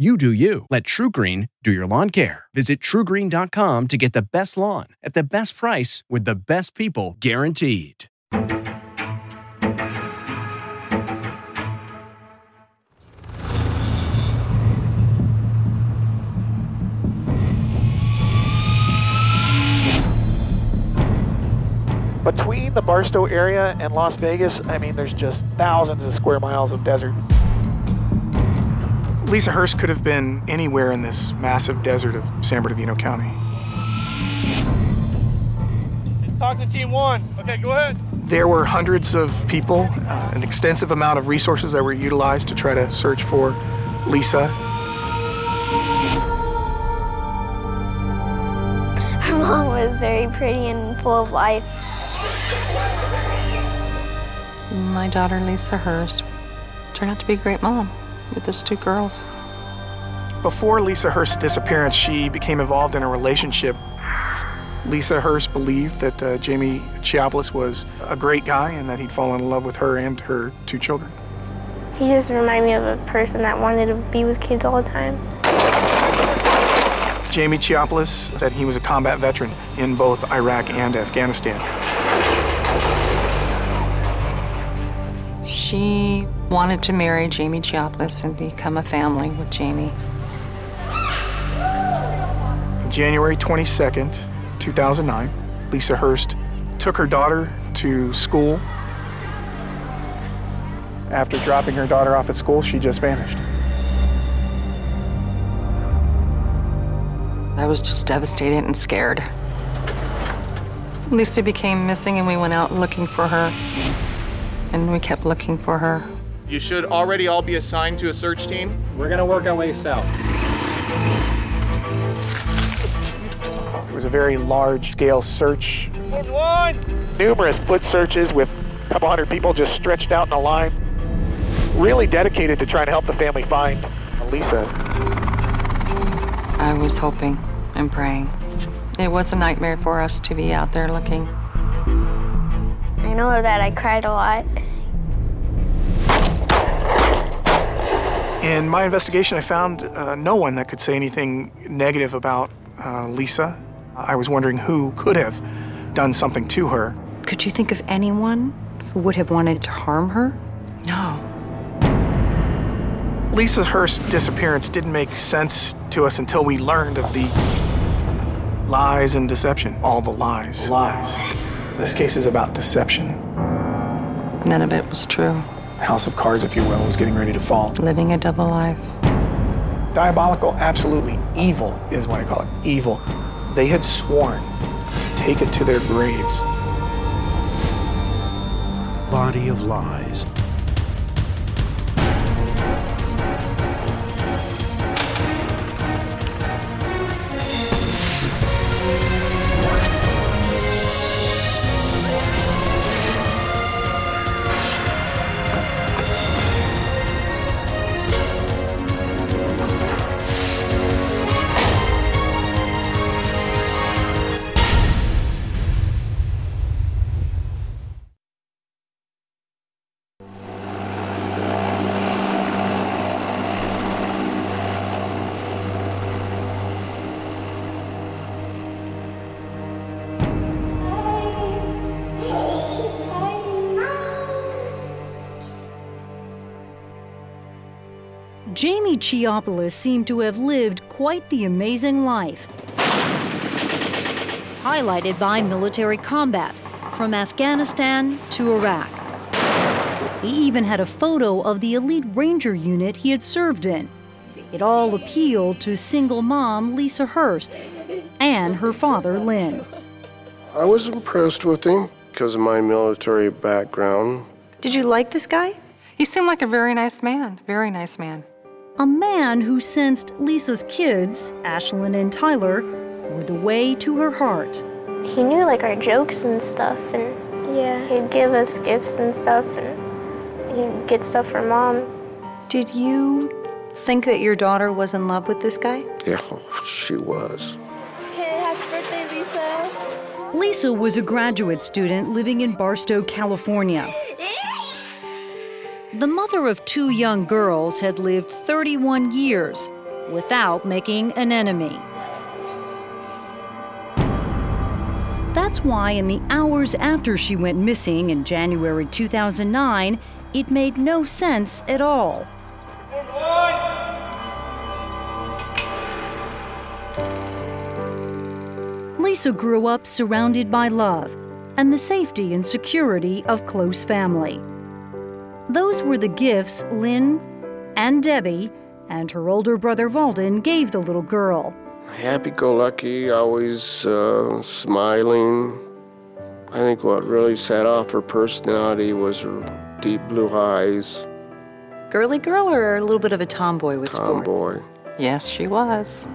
You do you. Let TruGreen do your lawn care. Visit trugreen.com to get the best lawn at the best price with the best people guaranteed. Between the Barstow area and Las Vegas, I mean, there's just thousands of square miles of desert. Leisha Hurst could have been anywhere in this massive desert of San Bernardino County. Talk to Team One. Okay, go ahead. There were hundreds of people, uh, an extensive amount of resources that were utilized to try to search for Leisha. Her mom was very pretty and full of life. My daughter, Leisha Hurst, turned out to be a great mom with those two girls. Before Leisha Hurst's disappearance, she became involved in a relationship. Leisha Hurst believed that uh, Jeami Chiapulis was a great guy and that he'd fallen in love with her and her two children. He just reminded me of a person that wanted to be with kids all the time. Jeami Chiapulis said he was a combat veteran in both Iraq and Afghanistan. She wanted to marry Jeami Chiapulis and become a family with Jeami. January 22nd, 2009, Leisha Hurst took her daughter to school. After dropping her daughter off at school, she just vanished. I was just devastated and scared. Leisha became missing, and we went out looking for her. And we kept looking for her. You should already all be assigned to a search team. We're gonna work our way south. It was a very large scale search. One. Numerous foot searches with a couple hundred people just stretched out in a line. Really dedicated to trying to help the family find Leisha. I was hoping and praying. It was a nightmare for us to be out there looking. I know that I cried a lot. In my investigation, I found uh, no one that could say anything negative about uh, Leisha. I was wondering who could have done something to her. Could you think of anyone who would have wanted to harm her? No. Leisha Hurst's disappearance didn't make sense to us until we learned of the lies and deception. All the lies. Lies. This case is about deception. None of it was true. House of cards, if you will, was getting ready to fall. Living a double life. Diabolical, absolutely evil is what I call it. Evil. They had sworn to take it to their graves. Body of lies. Jeami Chiapulis seemed to have lived quite the amazing life. Highlighted by military combat from Afghanistan to Iraq. He even had a photo of the elite ranger unit he had served in. It all appealed to single mom Leisha Hurst and her father Lynn. I was impressed with him because of my military background. Did you like this guy? He seemed like a very nice man. Very nice man. A man who sensed Leisha's kids, Ashlyn and Tyler, were the way to her heart. He knew like our jokes and stuff, and yeah, he'd give us gifts and stuff, and he'd get stuff for mom. Did you think that your daughter was in love with this guy? Yeah, she was. Okay, happy birthday, Leisha. Leisha was a graduate student living in Barstow, California. The mother of two young girls had lived 31 years without making an enemy. That's why, in the hours after she went missing in January 2009, it made no sense at all. Leisha grew up surrounded by love and the safety and security of close family. Those were the gifts Lynn and Debbie and her older brother Valden gave the little girl. Happy go lucky, always uh, smiling. I think what really set off her personality was her deep blue eyes. Girly girl or a little bit of a tomboy with sports? Tomboy. Yes, she was.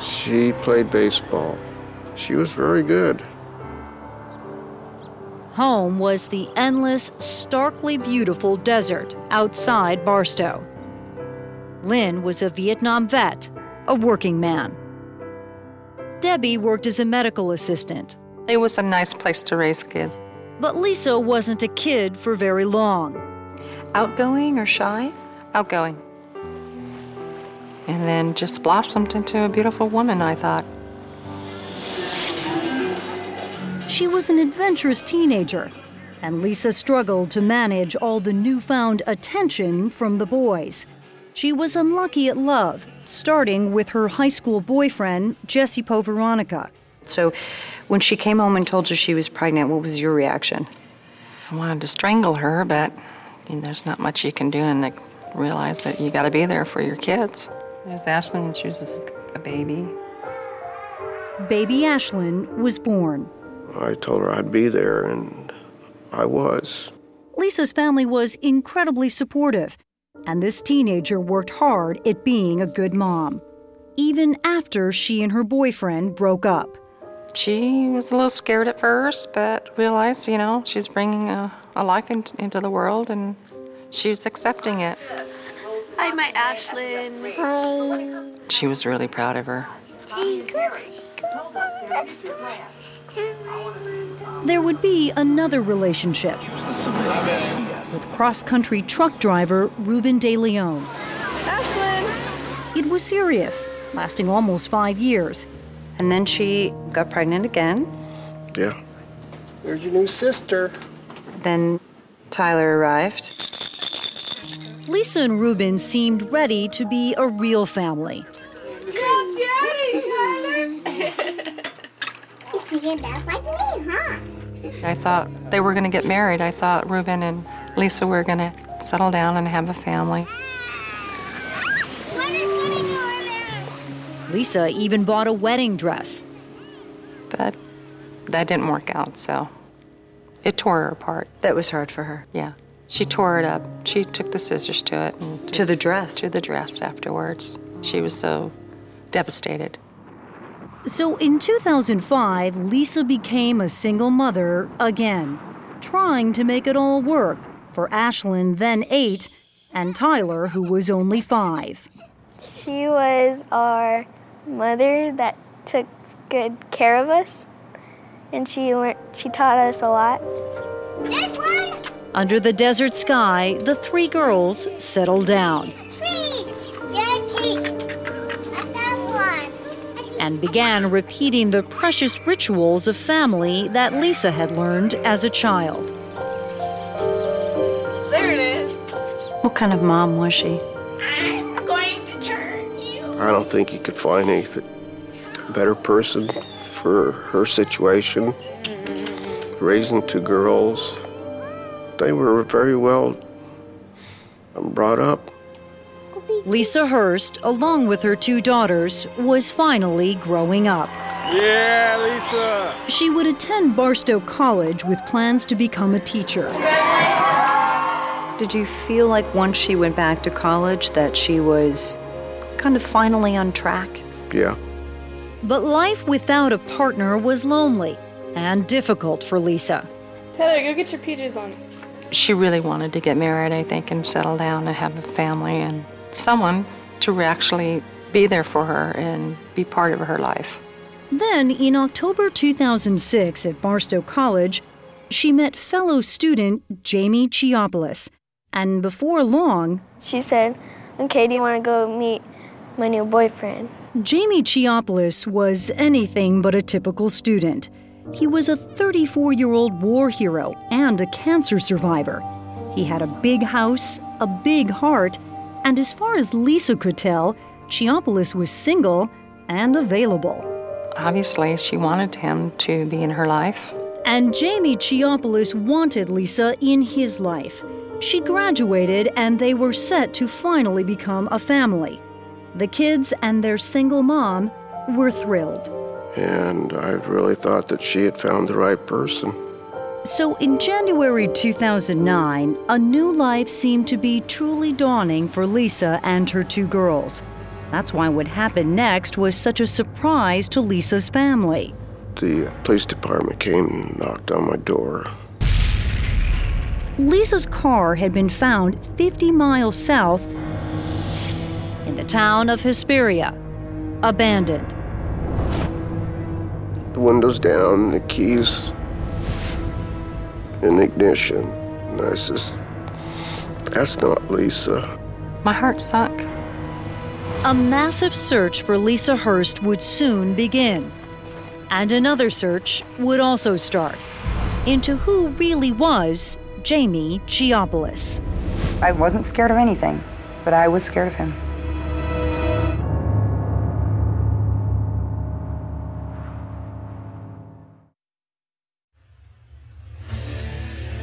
She played baseball. She was very good. Home was the endless, starkly beautiful desert outside Barstow. Lynn was a Vietnam vet, a working man. Debbie worked as a medical assistant. It was a nice place to raise kids. But Leisha wasn't a kid for very long. Outgoing or shy? Outgoing. And then just blossomed into a beautiful woman, I thought. She was an adventurous teenager, and Leisha struggled to manage all the newfound attention from the boys. She was unlucky at love, starting with her high school boyfriend, Jesse Veronica. So, when she came home and told you she was pregnant, what was your reaction? I wanted to strangle her, but you know, there's not much you can do and like, realize that you got to be there for your kids. There's Ashlyn when she was just a baby. Baby Ashlyn was born. I told her I'd be there, and I was. Leisha's family was incredibly supportive, and this teenager worked hard at being a good mom, even after she and her boyfriend broke up. She was a little scared at first, but realized, you know, she's bringing a, a life in, into the world and she's accepting it. Hi, my Ashlyn. Hi. She was really proud of her. There would be another relationship with cross country truck driver Ruben De Leon. Ashlyn! It was serious, lasting almost five years. And then she got pregnant again. Yeah. There's your new sister. Then Tyler arrived. Leisha and Ruben seemed ready to be a real family. Daddy, Tyler! I thought they were going to get married. I thought Ruben and Leisha were going to settle down and have a family. Leisha even bought a wedding dress. But that didn't work out, so it tore her apart. That was hard for her. Yeah. She tore it up. She took the scissors to it. And to the dress? To the dress afterwards. She was so devastated. So in 2005, Leisha became a single mother again, trying to make it all work for Ashlyn, then eight, and Tyler, who was only five. She was our mother that took good care of us, and she learned, she taught us a lot. This one? Under the desert sky, the three girls settled down. Trees! Yeah, tree. I found one. and began repeating the precious rituals of family that Leisha had learned as a child. There it is. What kind of mom was she? I'm going to turn you. I don't think you could find a better person for her situation. Mm-hmm. Raising two girls, they were very well um, brought up. Leisha Hurst, along with her two daughters, was finally growing up. Yeah, Leisha. She would attend Barstow College with plans to become a teacher. Did you feel like once she went back to college that she was kind of finally on track? Yeah. But life without a partner was lonely and difficult for Leisha. Taylor, go get your PJs on. She really wanted to get married, I think, and settle down and have a family and someone to actually be there for her and be part of her life. Then, in October 2006 at Barstow College, she met fellow student Jeami Chiapulis. And before long, She said, Okay, do you want to go meet my new boyfriend? Jeami Chiapulis was anything but a typical student. He was a 34 year old war hero and a cancer survivor. He had a big house, a big heart, and as far as Leisha could tell, Chiapulis was single and available. Obviously, she wanted him to be in her life. And Jeami Chiapulis wanted Leisha in his life. She graduated and they were set to finally become a family. The kids and their single mom were thrilled. And I really thought that she had found the right person. So in January 2009, a new life seemed to be truly dawning for Leisha and her two girls. That's why what happened next was such a surprise to Leisha's family. The uh, police department came and knocked on my door. Leisha's car had been found 50 miles south in the town of Hesperia, abandoned. The windows down, the keys in ignition. And I says, That's not Leisha. My heart sunk. A massive search for Leisha Hurst would soon begin. And another search would also start into who really was Jeami Chiapulis. I wasn't scared of anything, but I was scared of him.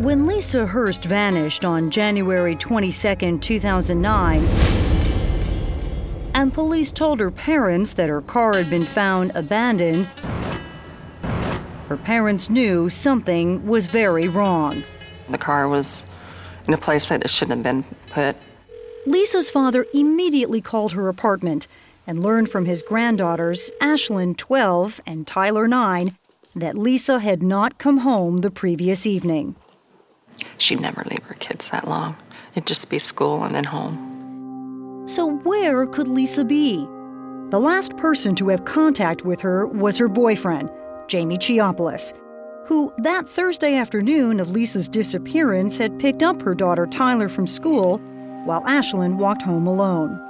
When Leisha Hurst vanished on January 22, 2009, and police told her parents that her car had been found abandoned, her parents knew something was very wrong. The car was in a place that it shouldn't have been put. Leisha's father immediately called her apartment and learned from his granddaughters, Ashlyn, 12, and Tyler, 9, that Lisa had not come home the previous evening. She'd never leave her kids that long. It'd just be school and then home. So, where could Leisha be? The last person to have contact with her was her boyfriend, Jeami Chiapulis, who that Thursday afternoon of Leisha's disappearance had picked up her daughter Tyler from school while Ashlyn walked home alone.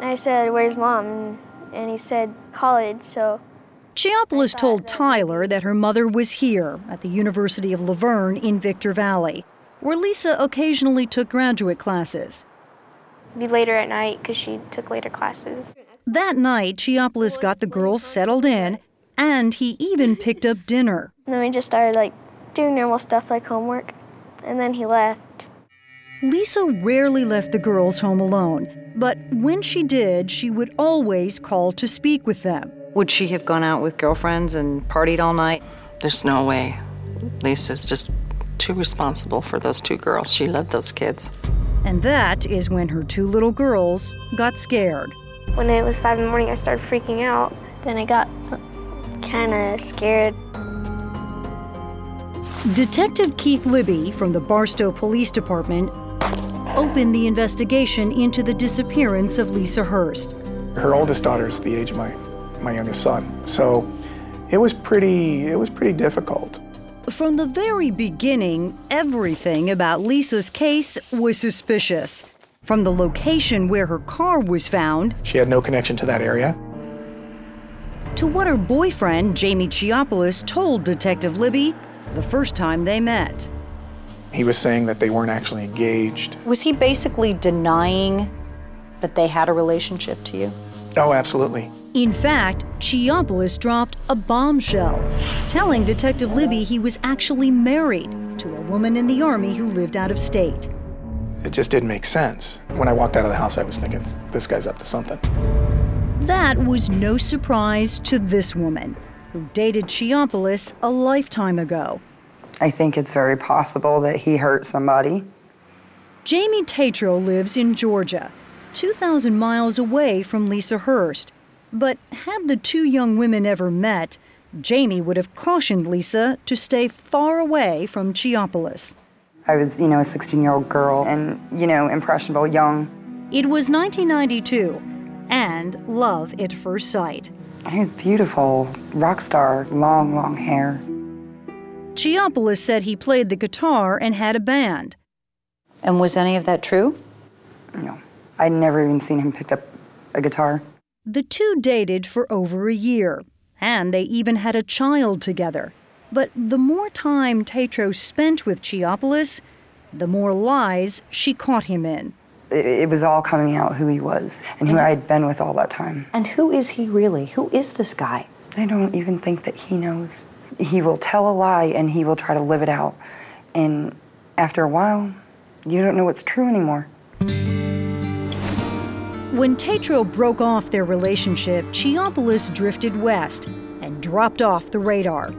I said, Where's mom? And he said, College, so Chiapulis told Tyler that her mother was here at the University of La Verne in Victor Valley, where Leisha occasionally took graduate classes. be later at night because she took later classes. That night, Chiapulis got the girls settled in, and he even picked up dinner. And then we just started like doing normal stuff like homework, and then he left. Leisha rarely left the girls home alone, but when she did, she would always call to speak with them. Would she have gone out with girlfriends and partied all night? There's no way. Leisha's just too responsible for those two girls. She loved those kids. And that is when her two little girls got scared. When it was five in the morning, I started freaking out. Then I got kind of scared. Detective Keith Libby from the Barstow Police Department opened the investigation into the disappearance of Leisha Hurst. Her oldest daughter is the age of my, my youngest son, so it was pretty it was pretty difficult. From the very beginning, everything about Leisha's case was suspicious. From the location where her car was found, she had no connection to that area, to what her boyfriend, Jeami Chiapulis, told Detective Libby the first time they met. He was saying that they weren't actually engaged. Was he basically denying that they had a relationship to you? Oh, absolutely. In fact, Chiapulis dropped a bombshell, telling Detective Libby he was actually married to a woman in the Army who lived out of state. It just didn't make sense. When I walked out of the house, I was thinking, this guy's up to something. That was no surprise to this woman, who dated Chiapulis a lifetime ago. I think it's very possible that he hurt somebody. Jamie Tatro lives in Georgia, 2,000 miles away from Leisha Hurst. But had the two young women ever met, Jamie would have cautioned Leisha to stay far away from Chiapulis. I was, you know, a 16 year old girl and, you know, impressionable, young. It was 1992 and love at first sight. He was beautiful, rock star, long, long hair. Chiapulis said he played the guitar and had a band. And was any of that true? No. I'd never even seen him pick up a guitar. The two dated for over a year, and they even had a child together. But the more time Tatro spent with Chiapulis, the more lies she caught him in. It, it was all coming out who he was and who I had been with all that time. And who is he really? Who is this guy? I don't even think that he knows. He will tell a lie and he will try to live it out. And after a while, you don't know what's true anymore. When Tatro broke off their relationship, Chiapulis drifted west and dropped off the radar.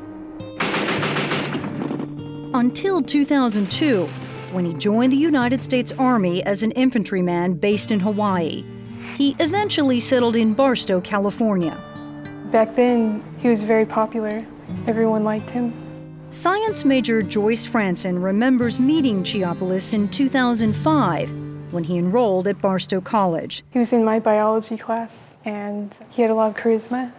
Until 2002, when he joined the United States Army as an infantryman based in Hawaii. He eventually settled in Barstow, California. Back then, he was very popular. Everyone liked him. Science major Joyce Franson remembers meeting Chiapulis in 2005 when he enrolled at Barstow College. He was in my biology class and he had a lot of charisma.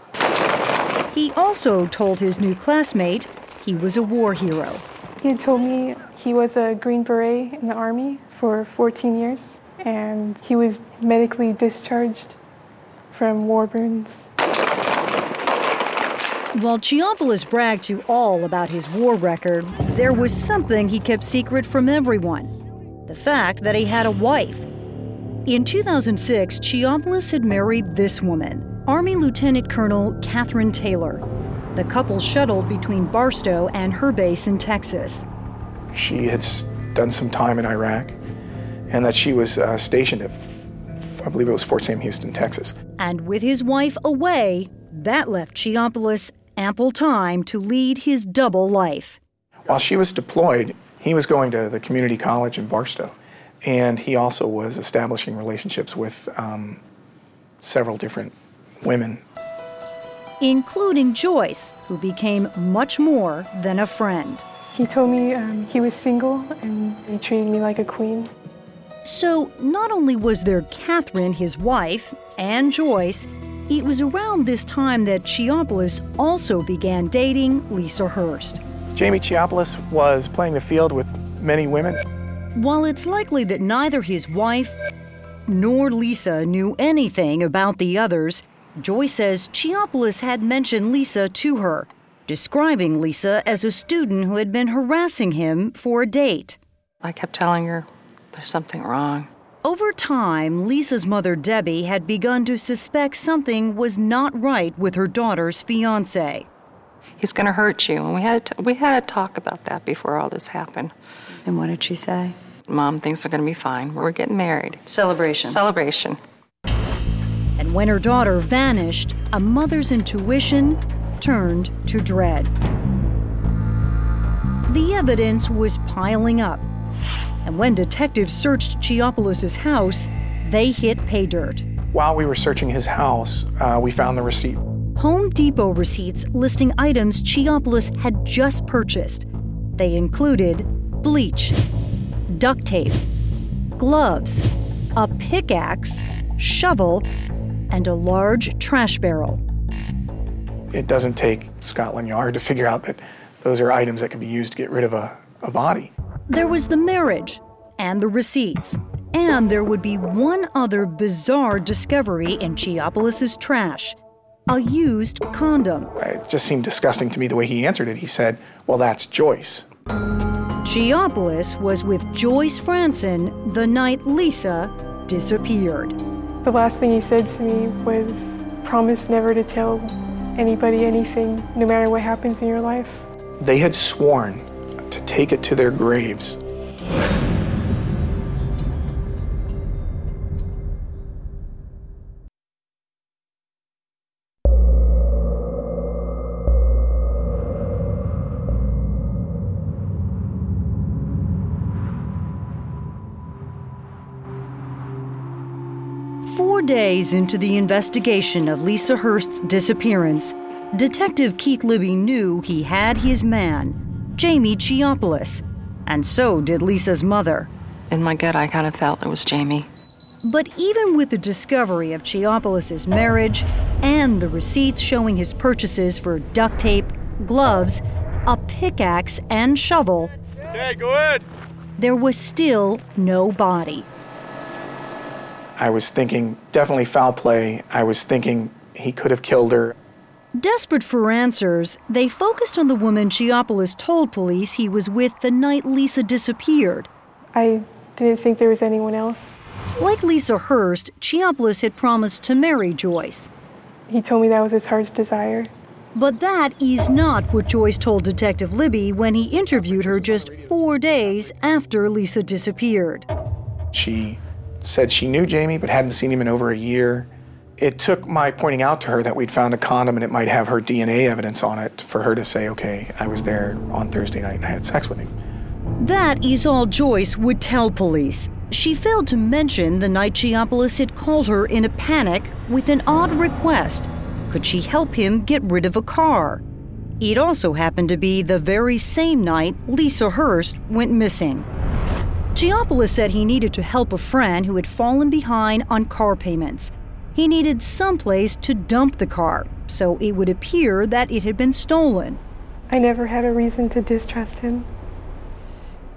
He also told his new classmate he was a war hero. He had told me he was a Green Beret in the Army for 14 years and he was medically discharged from war burns. While Chiapulis bragged to all about his war record, there was something he kept secret from everyone the fact that he had a wife. In 2006, Chiapulis had married this woman, Army Lieutenant Colonel Catherine Taylor. The couple shuttled between Barstow and her base in Texas. She had done some time in Iraq and that she was uh, stationed at, I believe it was Fort Sam Houston, Texas. And with his wife away, that left Chiapulis ample time to lead his double life. While she was deployed, he was going to the community college in Barstow, and he also was establishing relationships with um, several different women. Including Joyce, who became much more than a friend. He told me um, he was single and he treated me like a queen. So, not only was there Catherine, his wife, and Joyce, it was around this time that Chiapulis also began dating Leisha Hurst. Jeami Chiapulis was playing the field with many women. While it's likely that neither his wife nor Leisha knew anything about the others, Joy says Chiapulis had mentioned Leisha to her, describing Leisha as a student who had been harassing him for a date. I kept telling her, there's something wrong. Over time, Leisha's mother, Debbie, had begun to suspect something was not right with her daughter's fiance. He's going to hurt you. And we had a t- we had a talk about that before all this happened. And what did she say? Mom thinks they're going to be fine. We're getting married. Celebration. Celebration. And when her daughter vanished, a mother's intuition turned to dread. The evidence was piling up. And when detectives searched Chiapulis' house, they hit pay dirt. While we were searching his house, uh, we found the receipt. Home Depot receipts listing items Chiapulis had just purchased. They included bleach, duct tape, gloves, a pickaxe, shovel, and a large trash barrel. It doesn't take Scotland Yard to figure out that those are items that can be used to get rid of a, a body. There was the marriage and the receipts. And there would be one other bizarre discovery in Chiapulis' trash a used condom. It just seemed disgusting to me the way he answered it. He said, Well, that's Joyce. Chiapulis was with Joyce Franson the night Leisha disappeared. The last thing he said to me was, promise never to tell anybody anything, no matter what happens in your life. They had sworn to take it to their graves. Four days into the investigation of Leisha Hurst's disappearance, Detective Keith Libby knew he had his man, Jeami Chiapulis, and so did Leisha's mother. In my gut, I kind of felt it was Jeami. But even with the discovery of Chiapulis' marriage and the receipts showing his purchases for duct tape, gloves, a pickaxe, and shovel, Okay, go ahead. there was still no body. I was thinking definitely foul play. I was thinking he could have killed her. Desperate for answers, they focused on the woman Chiapulis told police he was with the night Leisha disappeared. I didn't think there was anyone else. Like Leisha Hurst, Chiapulis had promised to marry Joyce. He told me that was his heart's desire. But that is not what Joyce told Detective Libby when he interviewed her just four days after Leisha disappeared. She said she knew Jeami but hadn't seen him in over a year. It took my pointing out to her that we'd found a condom and it might have her DNA evidence on it for her to say, okay, I was there on Thursday night and I had sex with him. That is all Joyce would tell police. She failed to mention the night Chiapulis had called her in a panic with an odd request. Could she help him get rid of a car? It also happened to be the very same night Leisha Hurst went missing. Chiapulis said he needed to help a friend who had fallen behind on car payments. He needed someplace to dump the car, so it would appear that it had been stolen. I never had a reason to distrust him.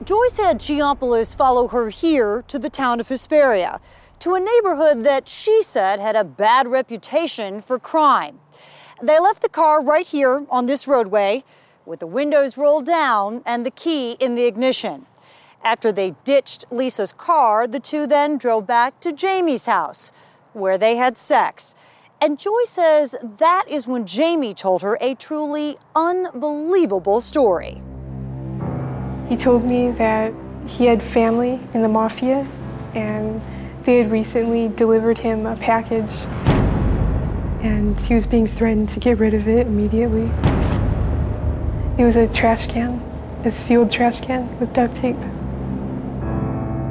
Joyce had Chiapulis follow her here to the town of Hesperia, to a neighborhood that she said had a bad reputation for crime. They left the car right here on this roadway with the windows rolled down and the key in the ignition. After they ditched Leisha's car, the two then drove back to Jeami's house, where they had sex. And Joy says that is when Jeami told her a truly unbelievable story. He told me that he had family in the mafia and they had recently delivered him a package and he was being threatened to get rid of it immediately. It was a trash can, a sealed trash can with duct tape.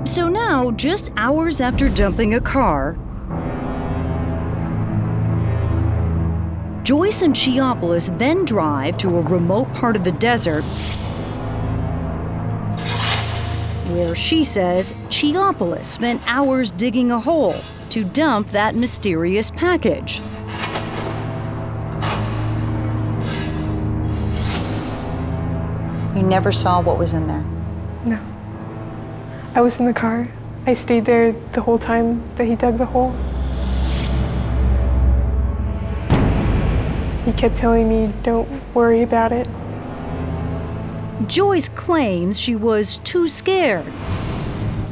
So now, just hours after dumping a car, Joyce and Chiapulis then drive to a remote part of the desert where she says Chiapulis spent hours digging a hole to dump that mysterious package. You never saw what was in there. No. I was in the car. I stayed there the whole time that he dug the hole. He kept telling me, don't worry about it. Joyce claims she was too scared.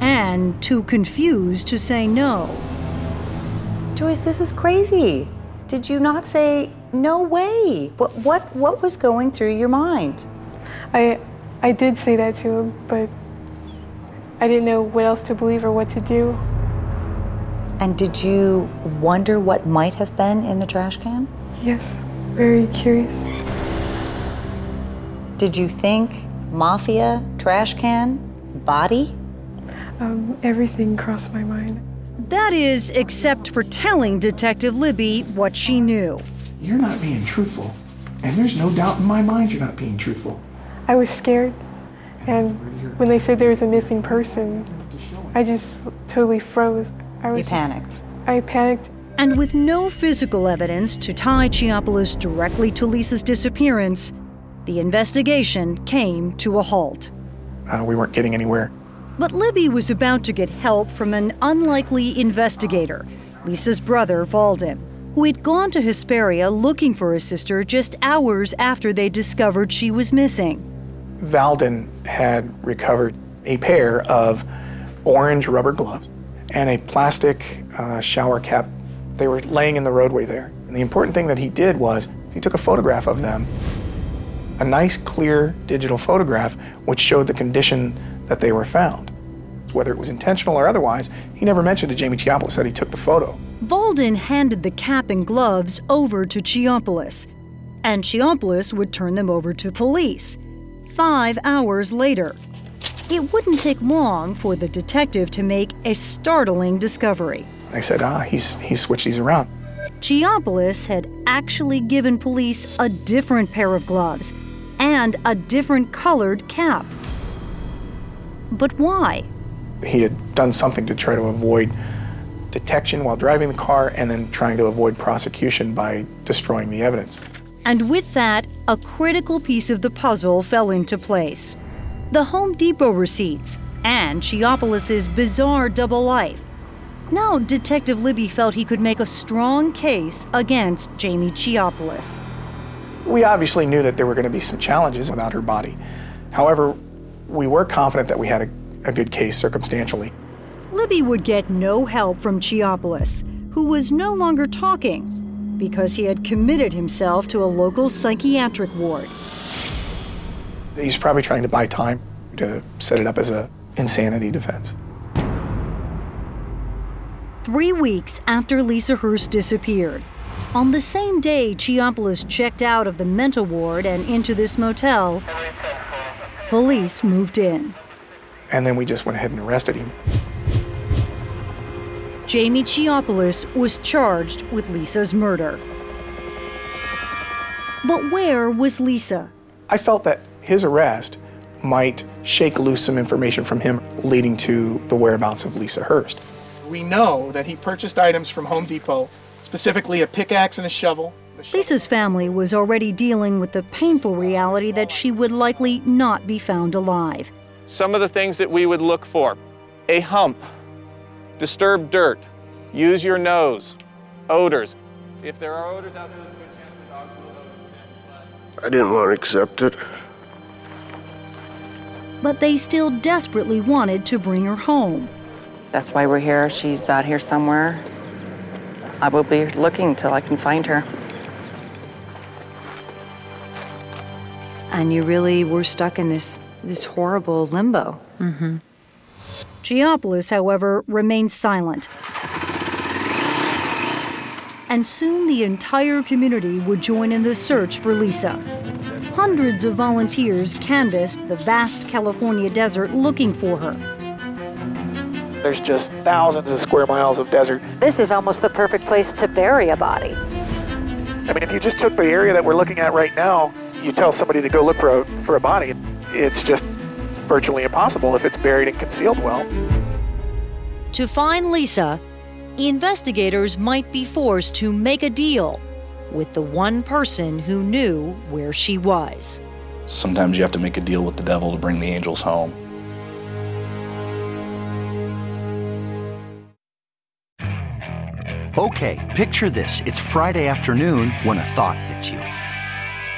and too confused to say no. Joyce, this is crazy. Did you not say no way? What what what was going through your mind? I I did say that to him, but I didn't know what else to believe or what to do. And did you wonder what might have been in the trash can? Yes, very curious. Did you think mafia, trash can, body? Um, everything crossed my mind. That is, except for telling Detective Libby what she knew. You're not being truthful. And there's no doubt in my mind you're not being truthful. I was scared. And when they said there was a missing person, I just totally froze. I was You panicked. I panicked. And with no physical evidence to tie Chiapulis directly to Leisha's disappearance, the investigation came to a halt. Uh, we weren't getting anywhere. But Libby was about to get help from an unlikely investigator, Leisha's brother, Valden, who had gone to Hesperia looking for his sister just hours after they discovered she was missing. Valden had recovered a pair of orange rubber gloves and a plastic uh, shower cap. They were laying in the roadway there. And the important thing that he did was he took a photograph of them, a nice, clear digital photograph, which showed the condition that they were found. Whether it was intentional or otherwise, he never mentioned to Jeami Chiapulis that he took the photo. Valden handed the cap and gloves over to Chiapulis, and Chiapulis would turn them over to police. Five hours later, it wouldn't take long for the detective to make a startling discovery. I said, ah, he's, he switched these around. Chiapulis had actually given police a different pair of gloves and a different colored cap. But why? He had done something to try to avoid detection while driving the car and then trying to avoid prosecution by destroying the evidence. And with that, a critical piece of the puzzle fell into place the Home Depot receipts and Chiapulis's bizarre double life. Now, Detective Libby felt he could make a strong case against Jeami Chiapulis. We obviously knew that there were going to be some challenges without her body. However, we were confident that we had a, a good case circumstantially. Libby would get no help from Chiapulis, who was no longer talking because he had committed himself to a local psychiatric ward. He's probably trying to buy time to set it up as a insanity defense. Three weeks after Leisha Hurst disappeared, on the same day Chiapulis checked out of the mental ward and into this motel, police moved in. And then we just went ahead and arrested him. Jeami Chiapulis was charged with Leisha's murder. But where was Leisha? I felt that his arrest might shake loose some information from him leading to the whereabouts of Leisha Hurst. We know that he purchased items from Home Depot, specifically a pickaxe and a shovel. Leisha's family was already dealing with the painful reality that she would likely not be found alive. Some of the things that we would look for a hump, disturbed dirt, use your nose, odors. If there are odors out there, there's a good chance the dogs will notice them. I didn't want to accept it. But they still desperately wanted to bring her home. That's why we're here. She's out here somewhere. I will be looking till I can find her. And you really were stuck in this this horrible limbo. Mm-hmm. Chiapulis, however, remained silent. And soon the entire community would join in the search for Leisha. Hundreds of volunteers canvassed the vast California desert looking for her. There's just thousands of square miles of desert. This is almost the perfect place to bury a body. I mean, if you just took the area that we're looking at right now, you tell somebody to go look for a, for a body, it's just virtually impossible if it's buried and concealed well. To find Leisha, investigators might be forced to make a deal with the one person who knew where she was. Sometimes you have to make a deal with the devil to bring the angels home. Okay, picture this. It's Friday afternoon when a thought hits you.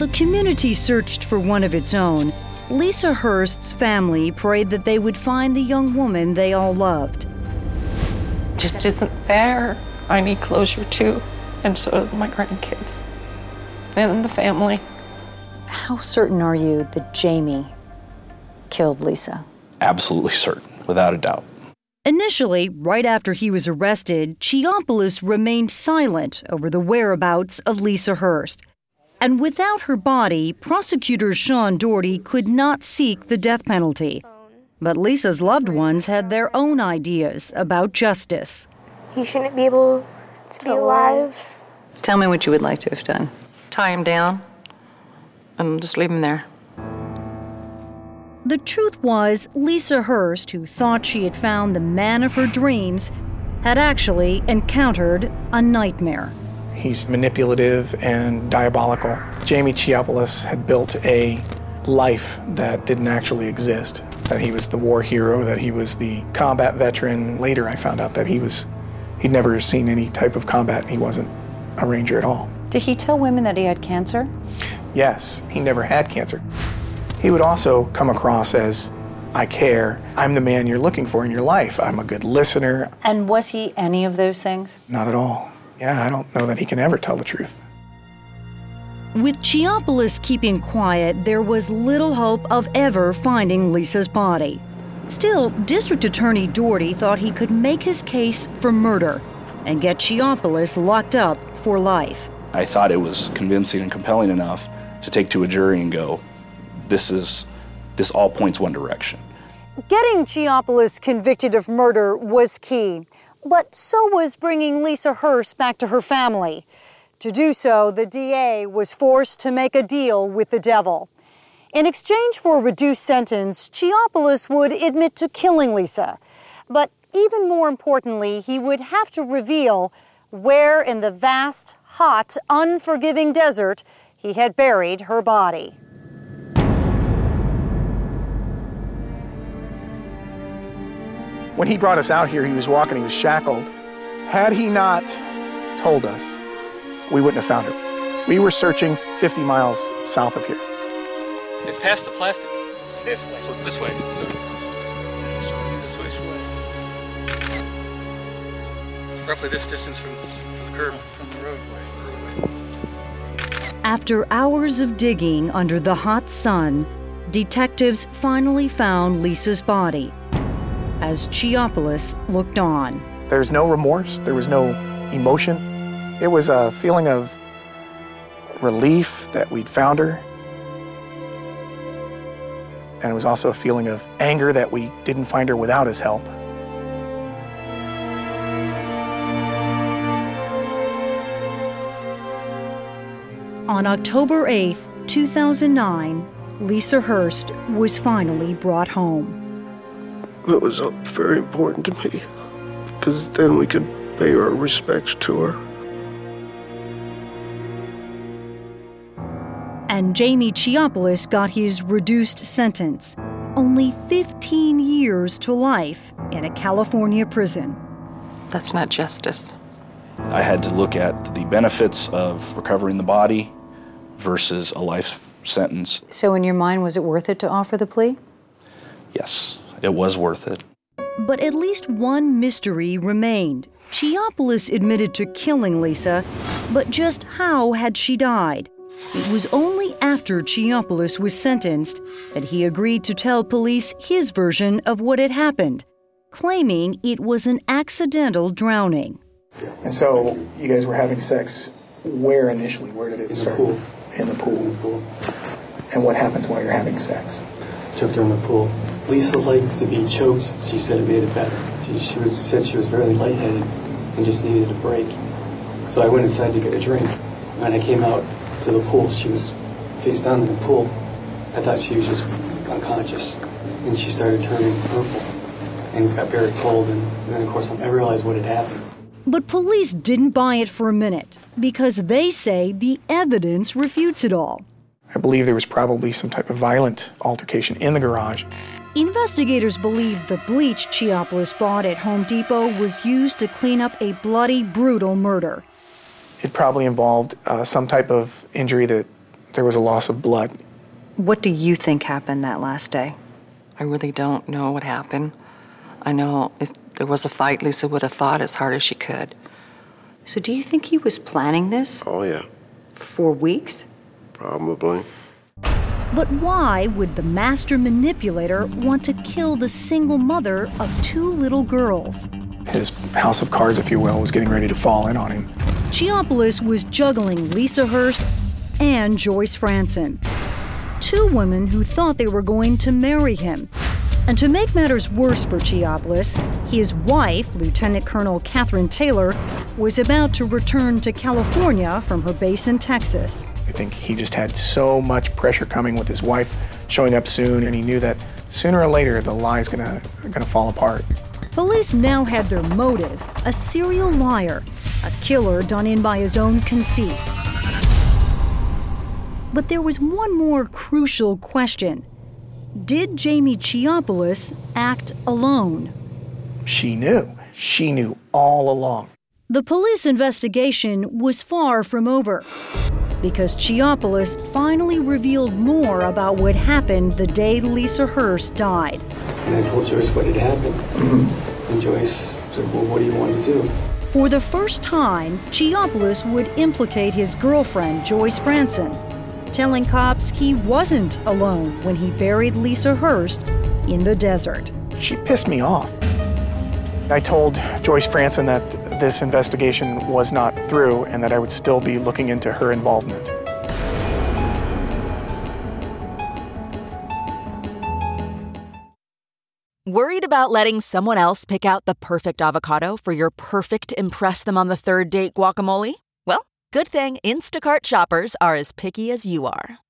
The community searched for one of its own, Leisha Hurst's family prayed that they would find the young woman they all loved. Just isn't there. I need closure too, and so do my grandkids and the family. How certain are you that Jeami killed Leisha? Absolutely certain, without a doubt. Initially, right after he was arrested, Chiapulis remained silent over the whereabouts of Leisha Hurst. And without her body, prosecutor Sean Doherty could not seek the death penalty. But Leisha's loved ones had their own ideas about justice. He shouldn't be able to be alive. Tell me what you would like to have done. Tie him down and just leave him there. The truth was, Leisha Hurst, who thought she had found the man of her dreams, had actually encountered a nightmare. He's manipulative and diabolical. Jeami Chiapulis had built a life that didn't actually exist. That he was the war hero, that he was the combat veteran. Later, I found out that he was, he'd never seen any type of combat. He wasn't a ranger at all. Did he tell women that he had cancer? Yes, he never had cancer. He would also come across as, I care. I'm the man you're looking for in your life. I'm a good listener. And was he any of those things? Not at all. Yeah, I don't know that he can ever tell the truth. With Chiapulis keeping quiet, there was little hope of ever finding Leisha's body. Still, District Attorney Doherty thought he could make his case for murder and get Chiapulis locked up for life. I thought it was convincing and compelling enough to take to a jury and go, this is, this all points one direction. Getting Chiapulis convicted of murder was key. But so was bringing Leisha Hurst back to her family. To do so, the DA was forced to make a deal with the devil. In exchange for a reduced sentence, Chiapulis would admit to killing Leisha. But even more importantly, he would have to reveal where in the vast, hot, unforgiving desert he had buried her body. When he brought us out here, he was walking, he was shackled. Had he not told us, we wouldn't have found her. We were searching 50 miles south of here. It's past the plastic. This way. So it's this way. So it's this way. Roughly this distance from, this, from the curb. From the roadway. roadway. After hours of digging under the hot sun, detectives finally found Leisha's body as Chiapulis looked on. There was no remorse, there was no emotion. It was a feeling of relief that we'd found her. And it was also a feeling of anger that we didn't find her without his help. On October 8, 2009, Leisha Hurst was finally brought home. It was uh, very important to me because then we could pay our respects to her. And Jeami Chiapulis got his reduced sentence only 15 years to life in a California prison. That's not justice. I had to look at the benefits of recovering the body versus a life sentence. So, in your mind, was it worth it to offer the plea? Yes, it was worth it. But at least one mystery remained. Chiapulis admitted to killing Leisha, but just how had she died? It was only after Chiapulis was sentenced that he agreed to tell police his version of what had happened, claiming it was an accidental drowning. And so you guys were having sex where initially? Where did it start? pool. In the pool. In the pool. And what happens while you're having sex? Choked her in the pool. Leisha liked to be choked. She said it made it better. She, she was said she was very lightheaded and just needed a break. So I went inside to get a drink. When I came out to the pool, she was face down in the pool. I thought she was just unconscious. And she started turning purple and got very cold. And, and then, of course, I realized what had happened. But police didn't buy it for a minute because they say the evidence refutes it all. I believe there was probably some type of violent altercation in the garage. Investigators believe the bleach Chiapulis bought at Home Depot was used to clean up a bloody, brutal murder. It probably involved uh, some type of injury that there was a loss of blood. What do you think happened that last day? I really don't know what happened. I know if there was a fight, Leisha would have fought as hard as she could. So, do you think he was planning this? Oh, yeah. For weeks? Probably. But why would the master manipulator want to kill the single mother of two little girls? His house of cards, if you will, was getting ready to fall in on him. Chiapulis was juggling Leisha Hurst and Joyce Franson, two women who thought they were going to marry him. And to make matters worse for Chiapulis, his wife, Lieutenant Colonel Catherine Taylor, was about to return to California from her base in Texas. I think he just had so much pressure coming with his wife showing up soon, and he knew that sooner or later the lie's gonna gonna fall apart. Police now had their motive a serial liar, a killer done in by his own conceit. But there was one more crucial question Did Jeami Chiapulis act alone? She knew. She knew all along. The police investigation was far from over because Chiapulis finally revealed more about what happened the day Leisha Hurst died. And I told Joyce what had happened. And Joyce said, Well, what do you want to do? For the first time, Chiapulis would implicate his girlfriend, Joyce Franson, telling cops he wasn't alone when he buried Leisha Hurst in the desert. She pissed me off. I told Joyce Franson that this investigation was not through and that I would still be looking into her involvement. Worried about letting someone else pick out the perfect avocado for your perfect Impress Them on the Third Date guacamole? Well, good thing Instacart shoppers are as picky as you are.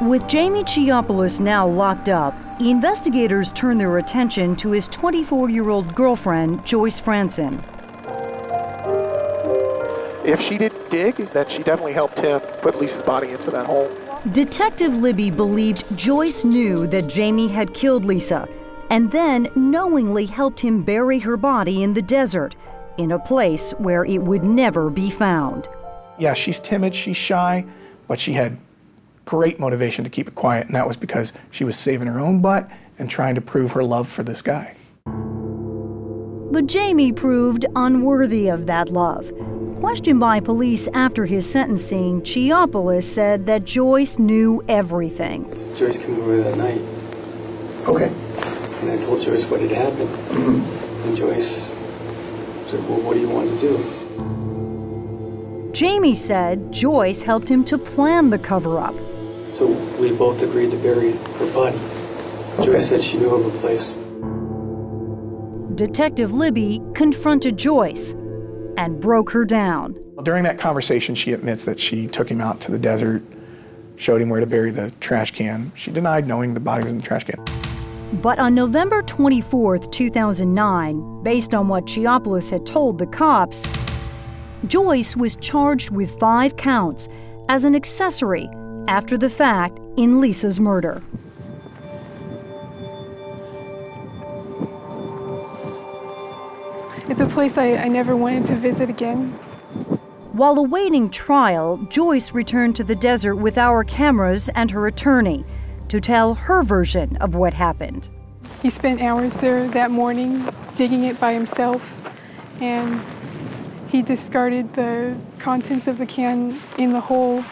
With Jeami Chiapulis now locked up, investigators turn their attention to his 24 year old girlfriend, Joyce Franson. If she didn't dig, then she definitely helped him put Leisha's body into that hole. Detective Libby believed Joyce knew that Jeami had killed Leisha and then knowingly helped him bury her body in the desert, in a place where it would never be found. Yeah, she's timid, she's shy, but she had great motivation to keep it quiet, and that was because she was saving her own butt and trying to prove her love for this guy. But Jeami proved unworthy of that love. Questioned by police after his sentencing, Chiapulis said that Joyce knew everything. Joyce came over that night. Okay. And I told Joyce what had happened. Mm-hmm. And Joyce said, Well, what do you want to do? Jeami said Joyce helped him to plan the cover up. So we both agreed to bury her body. Joyce said she knew of a place. Detective Libby confronted Joyce and broke her down. During that conversation, she admits that she took him out to the desert, showed him where to bury the trash can. She denied knowing the body was in the trash can. But on November 24, 2009, based on what Chiapulis had told the cops, Joyce was charged with five counts as an accessory after the fact in Leisha's murder. It's a place I, I never wanted to visit again. While awaiting trial, Joyce returned to the desert with our cameras and her attorney to tell her version of what happened. He spent hours there that morning digging it by himself, and he discarded the contents of the can in the hole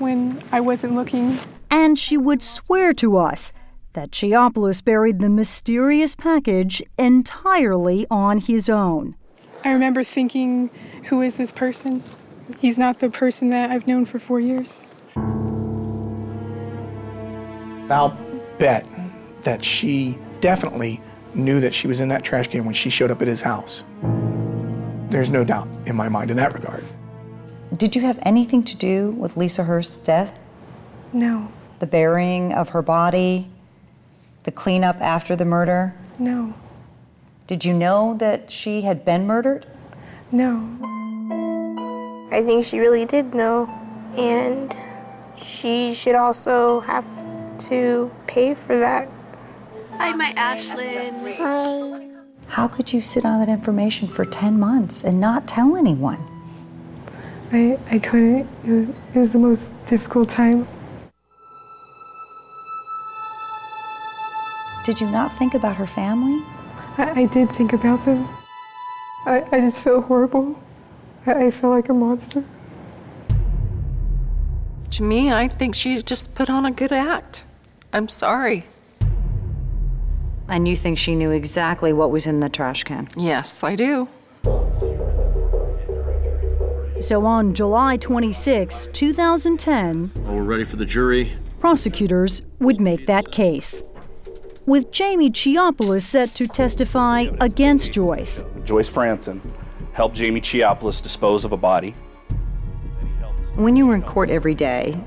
when I wasn't looking. And she would swear to us that Chiapulis buried the mysterious package entirely on his own. I remember thinking, who is this person? He's not the person that I've known for four years. I'll bet that she definitely knew that she was in that trash can when she showed up at his house. There's no doubt in my mind in that regard. Did you have anything to do with Leisha Hurst's death? No, The burying of her body? The cleanup after the murder? no, Did you know that she had been murdered? no. I think she really did know, and she should also have to pay for that. Hi, my Ashlyn. How could you sit on that information for 10 months and not tell anyone? I, I couldn't. It was, it was the most difficult time. Did you not think about her family? I, I did think about them. I, I just feel horrible. I, I felt like a monster. To me, I think she just put on a good act. I'm sorry. And you think she knew exactly what was in the trash can? Yes, I do. So on July 26, 2010, Well, we're ready for the jury. prosecutors would make that case. With Jeami Chiapulis set to testify against Joyce. Joyce Franson helped Jeami Chiapulis dispose of a body. When you were in court every day,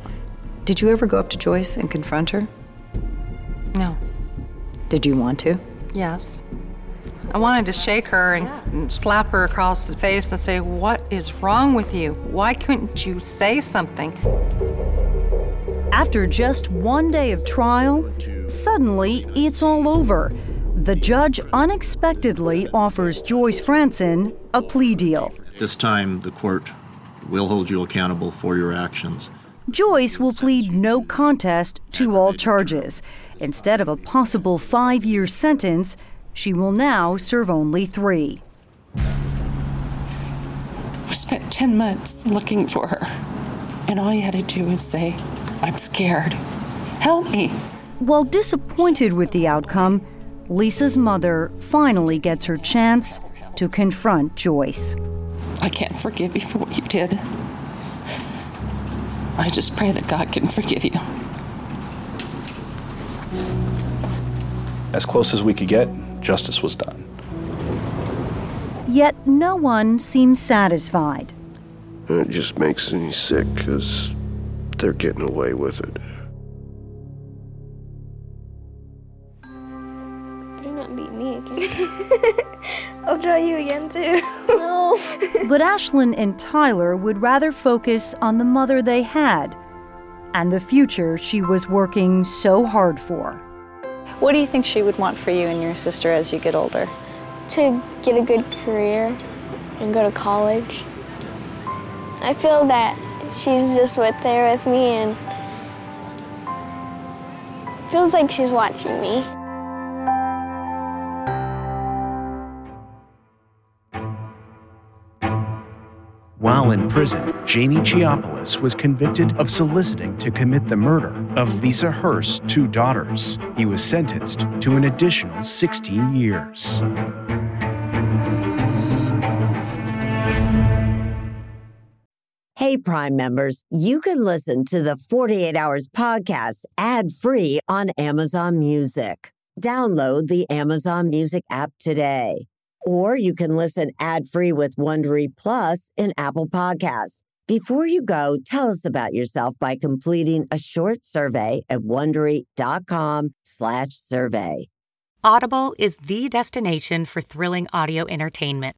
did you ever go up to Joyce and confront her? No. Did you want to? Yes. I wanted to shake her and and slap her across the face and say, What is wrong with you? Why couldn't you say something? After just one day of trial, suddenly it's all over. The judge unexpectedly offers Joyce Franson a plea deal. This time, the court will hold you accountable for your actions. Joyce will plead no contest to all charges. Instead of a possible five year sentence, she will now serve only three. We spent 10 months looking for her. And all you had to do was say, I'm scared. Help me. While disappointed with the outcome, Leisha's mother finally gets her chance to confront Joyce. I can't forgive you for what you did. I just pray that God can forgive you. As close as we could get, justice was done. Yet no one seems satisfied. It just makes me sick because they're getting away with it. Do not beat me again. I'll tell you again too. No. But Ashlyn and Tyler would rather focus on the mother they had and the future she was working so hard for. What do you think she would want for you and your sister as you get older? to get a good career and go to college. I feel that she's just with there with me and feels like she's watching me. in prison, Jeami Chiapulis was convicted of soliciting to commit the murder of Leisha Hurst's two daughters. He was sentenced to an additional 16 years. Hey, Prime members, you can listen to the 48 Hours podcast ad free on Amazon Music. Download the Amazon Music app today. Or you can listen ad free with Wondery Plus in Apple Podcasts. Before you go, tell us about yourself by completing a short survey at wondery.com/slash survey. Audible is the destination for thrilling audio entertainment.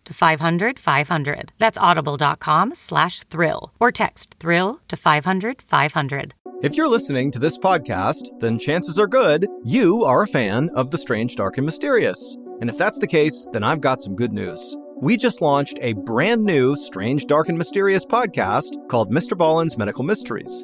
to 500 500. That's audible.com slash thrill or text thrill to 500 500. If you're listening to this podcast, then chances are good you are a fan of The Strange, Dark, and Mysterious. And if that's the case, then I've got some good news. We just launched a brand new Strange, Dark, and Mysterious podcast called Mr. Ballen's Medical Mysteries.